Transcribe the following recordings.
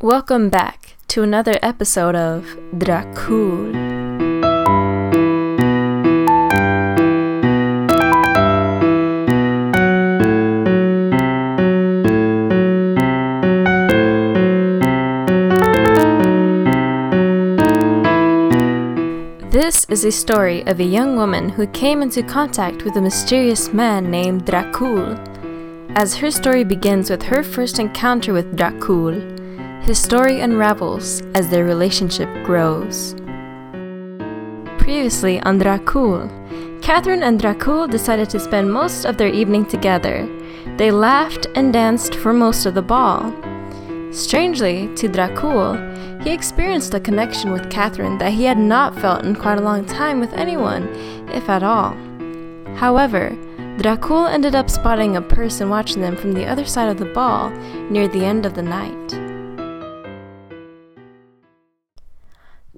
Welcome back to another episode of Dracul. This is a story of a young woman who came into contact with a mysterious man named Dracul. As her story begins with her first encounter with Dracul, his story unravels as their relationship grows. Previously on Dracul, Catherine and Dracul decided to spend most of their evening together. They laughed and danced for most of the ball. Strangely, to Dracul, he experienced a connection with Catherine that he had not felt in quite a long time with anyone, if at all. However, Dracul ended up spotting a person watching them from the other side of the ball near the end of the night.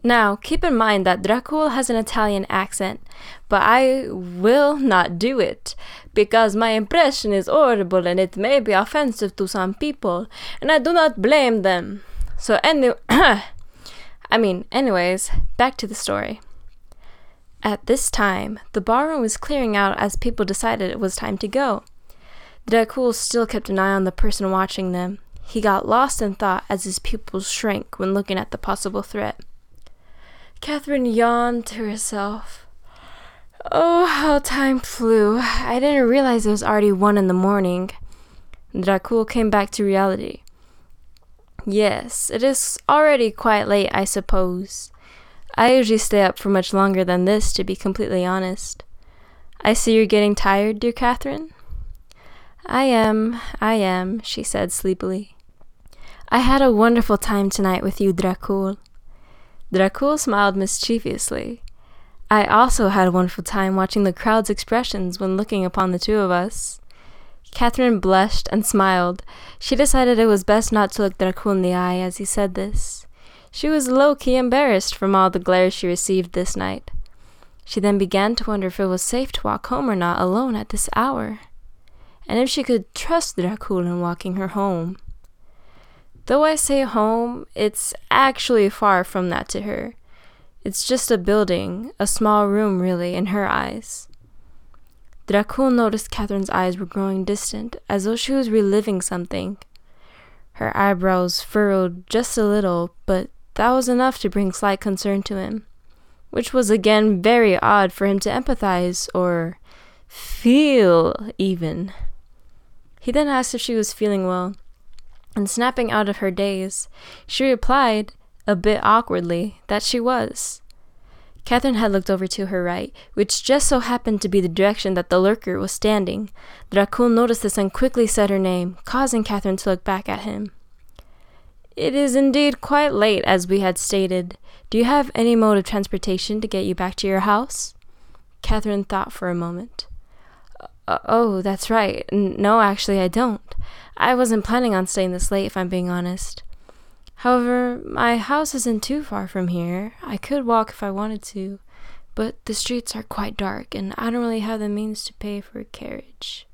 Now, keep in mind that Dracul has an Italian accent, but I will not do it because my impression is horrible and it may be offensive to some people, and I do not blame them. So, anyway, I mean, anyways, back to the story. At this time, the barroom was clearing out as people decided it was time to go. Dracul still kept an eye on the person watching them. He got lost in thought as his pupils shrank when looking at the possible threat. Catherine yawned to herself. Oh, how time flew. I didn't realize it was already one in the morning. Dracul came back to reality. Yes, it is already quite late, I suppose. I usually stay up for much longer than this, to be completely honest. I see you're getting tired, dear Catherine. I am, I am, she said sleepily. I had a wonderful time tonight with you, Dracul. Dracul smiled mischievously. I also had a wonderful time watching the crowd's expressions when looking upon the two of us. Catherine blushed and smiled. She decided it was best not to look Dracul in the eye as he said this. She was low key embarrassed from all the glare she received this night. She then began to wonder if it was safe to walk home or not alone at this hour, and if she could trust Dracul in walking her home. Though I say home, it's actually far from that to her. It's just a building, a small room, really, in her eyes. Dracul noticed Catherine's eyes were growing distant, as though she was reliving something. Her eyebrows furrowed just a little, but that was enough to bring slight concern to him, which was again very odd for him to empathize or feel even. He then asked if she was feeling well, and snapping out of her daze, she replied, a bit awkwardly, that she was. Catherine had looked over to her right, which just so happened to be the direction that the lurker was standing. Dracul noticed this and quickly said her name, causing Catherine to look back at him. It is indeed quite late, as we had stated. Do you have any mode of transportation to get you back to your house? Catherine thought for a moment. Oh, that's right. No, actually, I don't. I wasn't planning on staying this late, if I'm being honest. However, my house isn't too far from here. I could walk if I wanted to, but the streets are quite dark, and I don't really have the means to pay for a carriage.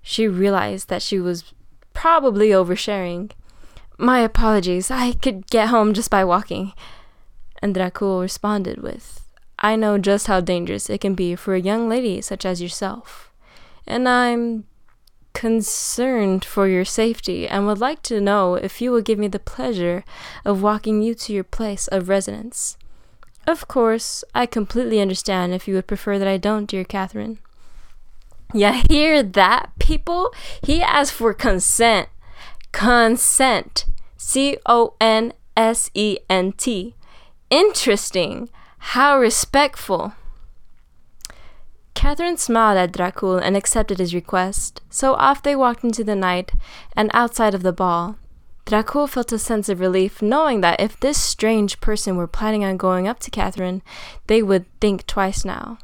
She realized that she was probably oversharing. My apologies, I could get home just by walking. And Dracul responded with, I know just how dangerous it can be for a young lady such as yourself, and I'm concerned for your safety and would like to know if you will give me the pleasure of walking you to your place of residence. Of course, I completely understand if you would prefer that I don't, dear Catherine. Ya hear that, people? He asked for consent. Consent. C O N S E N T. Interesting. How respectful. Catherine smiled at Dracul and accepted his request, so off they walked into the night and outside of the ball. Dracul felt a sense of relief knowing that if this strange person were planning on going up to Catherine, they would think twice now.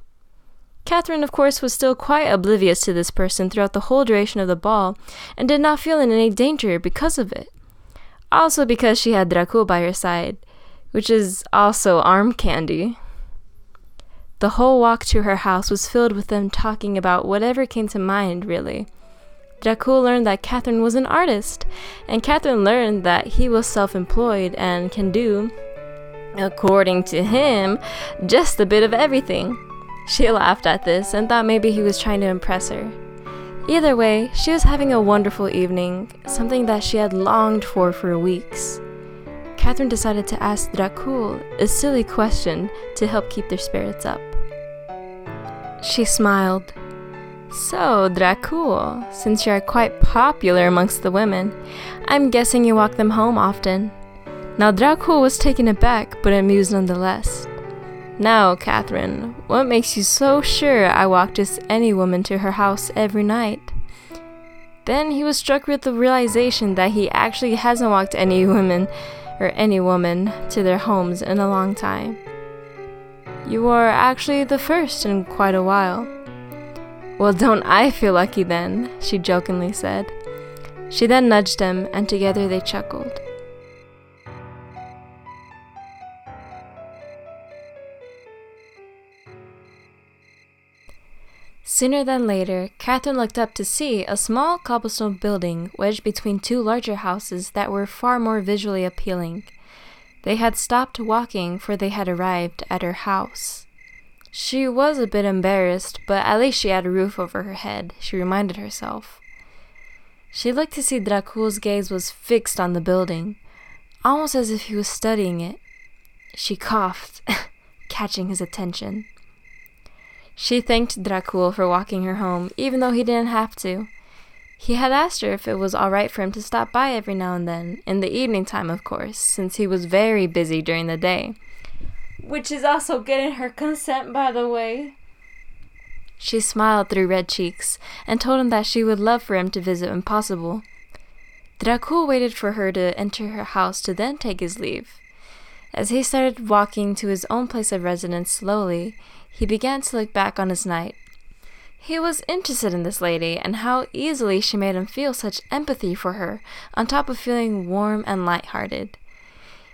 Catherine, of course, was still quite oblivious to this person throughout the whole duration of the ball and did not feel in any danger because of it. Also, because she had Dracul by her side, which is also arm candy. The whole walk to her house was filled with them talking about whatever came to mind, really. Dracul learned that Catherine was an artist, and Catherine learned that he was self employed and can do, according to him, just a bit of everything. She laughed at this and thought maybe he was trying to impress her. Either way, she was having a wonderful evening, something that she had longed for for weeks. Catherine decided to ask Dracul a silly question to help keep their spirits up. She smiled. So, Dracul, since you are quite popular amongst the women, I'm guessing you walk them home often. Now, Dracul was taken aback, but amused nonetheless. Now, Catherine, what makes you so sure I walk just any woman to her house every night? Then he was struck with the realization that he actually hasn't walked any women or any woman to their homes in a long time. You are actually the first in quite a while. Well, don't I feel lucky then, she jokingly said. She then nudged him, and together they chuckled. Sooner than later, Catherine looked up to see a small cobblestone building wedged between two larger houses that were far more visually appealing. They had stopped walking, for they had arrived at her house. She was a bit embarrassed, but at least she had a roof over her head, she reminded herself. She looked to see Dracul's gaze was fixed on the building, almost as if he was studying it. She coughed, catching his attention. She thanked Dracul for walking her home, even though he didn't have to. He had asked her if it was all right for him to stop by every now and then, in the evening time, of course, since he was very busy during the day. Which is also getting her consent, by the way. She smiled through red cheeks and told him that she would love for him to visit when possible. Dracul waited for her to enter her house to then take his leave. As he started walking to his own place of residence slowly, he began to look back on his night. He was interested in this lady and how easily she made him feel such empathy for her, on top of feeling warm and light-hearted.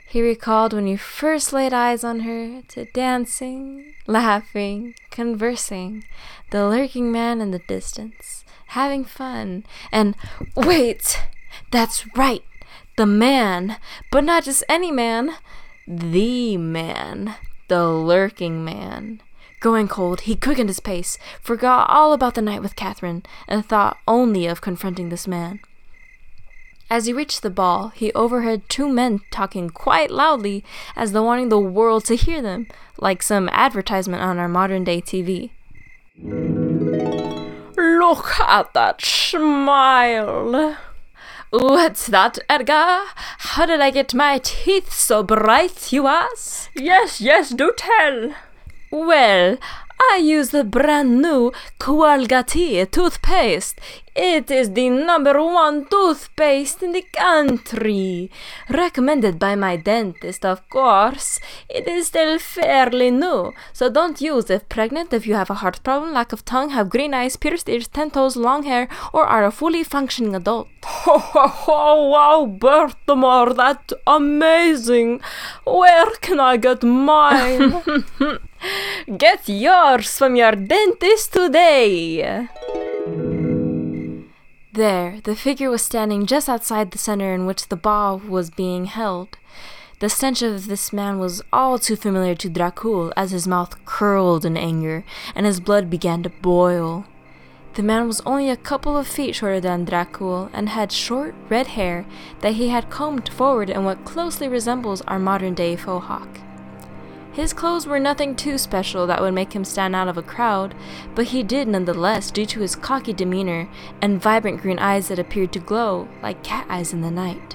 He recalled when he first laid eyes on her, to dancing, laughing, conversing, the lurking man in the distance, having fun, and wait, that's right, the man, but not just any man, the man, the lurking man. Growing cold, he quickened his pace, forgot all about the night with Catherine, and thought only of confronting this man. As he reached the ball, he overheard two men talking quite loudly as though wanting the world to hear them, like some advertisement on our modern day TV. Look at that smile! What's that, Edgar? How did I get my teeth so bright, you ask? Yes, yes, do tell. Well, I use the brand new Qualgati toothpaste. It is the number one toothpaste in the country. Recommended by my dentist, of course. It is still fairly new, so don't use if pregnant, if you have a heart problem, lack of tongue, have green eyes, pierced ears, ten toes, long hair, or are a fully functioning adult. Oh, wow, Baltimore, that's amazing. Where can I get mine? Get yours from your dentist today! There, the figure was standing just outside the center in which the ball was being held. The stench of this man was all too familiar to Dracul as his mouth curled in anger and his blood began to boil. The man was only a couple of feet shorter than Dracul and had short red hair that he had combed forward in what closely resembles our modern day faux hawk. His clothes were nothing too special that would make him stand out of a crowd, but he did nonetheless due to his cocky demeanor and vibrant green eyes that appeared to glow like cat eyes in the night.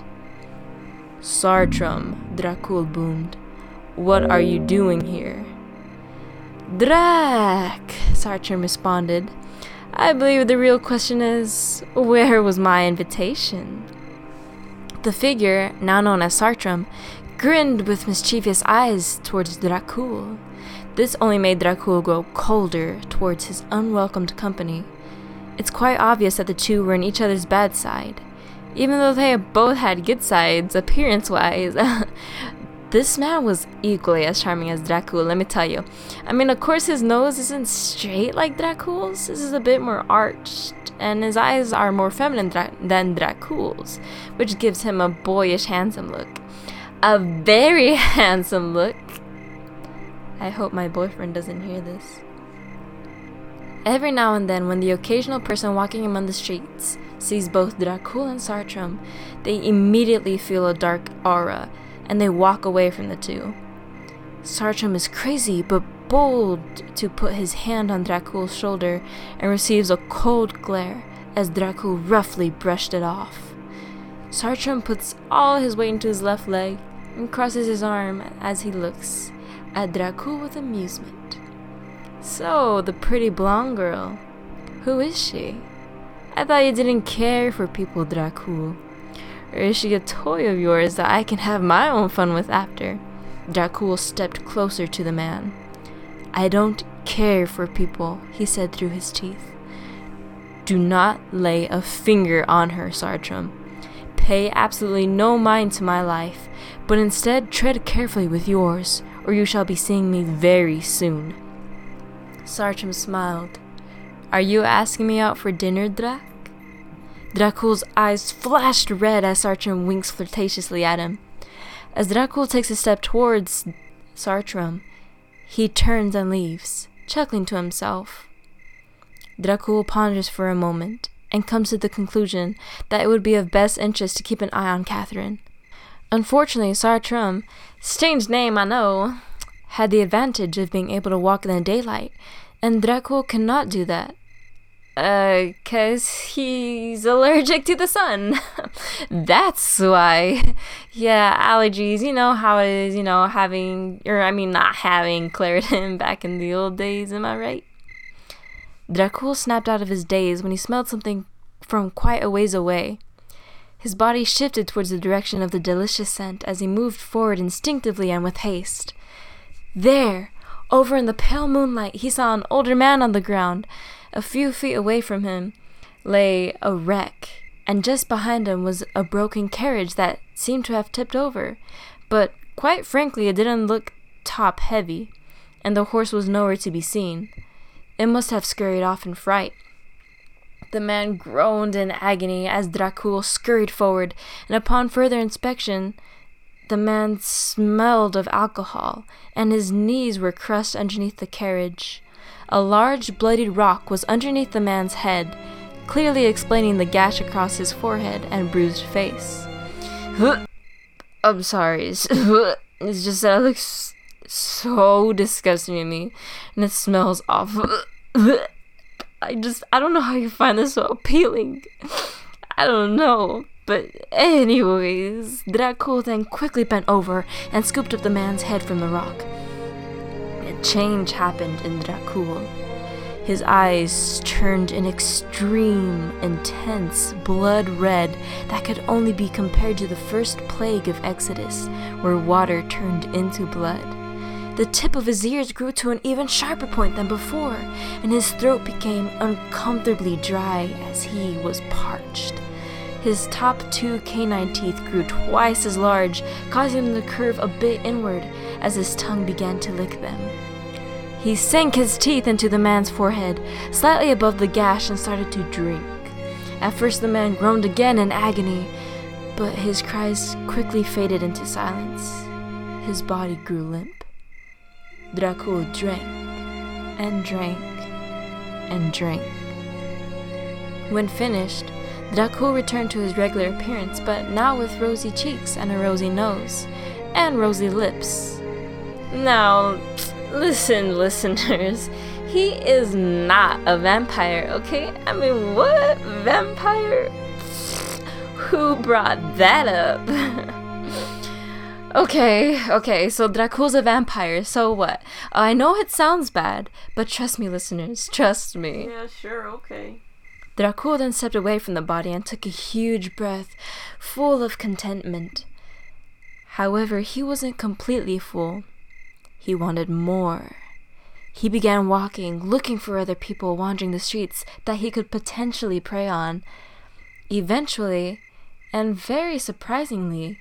Sartram, Dracul boomed. What are you doing here? Drac, Sartram responded. I believe the real question is, where was my invitation? The figure, now known as Sartram, grinned with mischievous eyes towards Dracul. This only made Dracul grow colder towards his unwelcomed company. It's quite obvious that the two were on each other's bad side. Even though they both had good sides, appearance wise, This man was equally as charming as Dracul, let me tell you. I mean, of course, his nose isn't straight like Dracul's. This is a bit more arched, and his eyes are more feminine dra- than Dracul's, which gives him a boyish, handsome look. A very handsome look. I hope my boyfriend doesn't hear this. Every now and then, when the occasional person walking among the streets sees both Dracul and Sartram, they immediately feel a dark aura and they walk away from the two. Sartram is crazy but bold to put his hand on Dracul's shoulder and receives a cold glare as Dracul roughly brushed it off. Sartram puts all his weight into his left leg and crosses his arm as he looks at Dracul with amusement. So, the pretty blonde girl, who is she? I thought you didn't care for people, Dracul. Or is she a toy of yours that I can have my own fun with after? Dracul stepped closer to the man. I don't care for people, he said through his teeth. Do not lay a finger on her, Sartram. Pay absolutely no mind to my life, but instead tread carefully with yours, or you shall be seeing me very soon. Sartram smiled. Are you asking me out for dinner, Drac? Dracul's eyes flashed red as Sartram winks flirtatiously at him. As Dracul takes a step towards Sartram, he turns and leaves, chuckling to himself. Dracul ponders for a moment and comes to the conclusion that it would be of best interest to keep an eye on Catherine. Unfortunately, Sartram, strange name I know, had the advantage of being able to walk in the daylight, and Dracul cannot do that. Uh, cause he's allergic to the sun. That's why. Yeah, allergies, you know how it is, you know, having, or I mean, not having Claritin back in the old days, am I right? Dracul snapped out of his daze when he smelled something from quite a ways away. His body shifted towards the direction of the delicious scent as he moved forward instinctively and with haste. There, over in the pale moonlight, he saw an older man on the ground a few feet away from him lay a wreck, and just behind him was a broken carriage that seemed to have tipped over. But quite frankly, it didn't look top heavy, and the horse was nowhere to be seen. It must have scurried off in fright. The man groaned in agony as Dracul scurried forward, and upon further inspection, the man smelled of alcohol, and his knees were crushed underneath the carriage. A large bloodied rock was underneath the man's head, clearly explaining the gash across his forehead and bruised face. I'm sorry. It's just that it looks so disgusting to me, and it smells awful. I just, I don't know how you find this so appealing. I don't know. But, anyways, Dracul then quickly bent over and scooped up the man's head from the rock A change happened in Dracul. His eyes turned an extreme, intense blood red that could only be compared to the first plague of Exodus, where water turned into blood. The tip of his ears grew to an even sharper point than before, and his throat became uncomfortably dry as he was parched. His top two canine teeth grew twice as large, causing him to curve a bit inward as his tongue began to lick them. He sank his teeth into the man's forehead, slightly above the gash, and started to drink. At first, the man groaned again in agony, but his cries quickly faded into silence. His body grew limp. Dracul drank and drank and drank. When finished, Dracul returned to his regular appearance, but now with rosy cheeks and a rosy nose, and rosy lips. Now, Listen, listeners, he is not a vampire, okay? I mean, what? Vampire? Who brought that up? okay, okay, so Dracul's a vampire, so what? I know it sounds bad, but trust me, listeners, trust me. Yeah, sure, okay. Dracul then stepped away from the body and took a huge breath, full of contentment. However, he wasn't completely full. He wanted more. He began walking, looking for other people wandering the streets that he could potentially prey on. Eventually, and very surprisingly,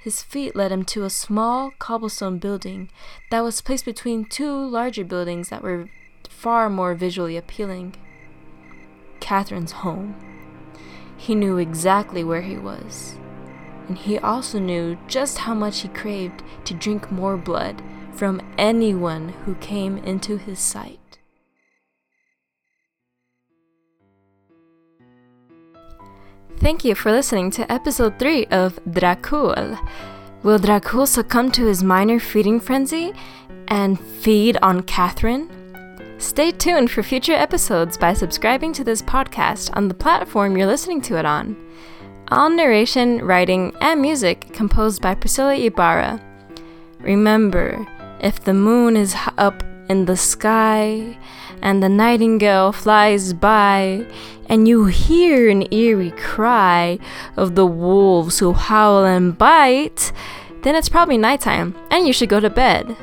his feet led him to a small cobblestone building that was placed between two larger buildings that were far more visually appealing. Catherine's home. He knew exactly where he was, and he also knew just how much he craved to drink more blood from anyone who came into his sight. Thank you for listening to episode 3 of Dracul. Will Dracul succumb to his minor feeding frenzy and feed on Catherine? Stay tuned for future episodes by subscribing to this podcast on the platform you're listening to it on. All narration, writing, and music composed by Priscilla Ibarra. Remember, if the moon is up in the sky and the nightingale flies by, and you hear an eerie cry of the wolves who howl and bite, then it's probably nighttime and you should go to bed.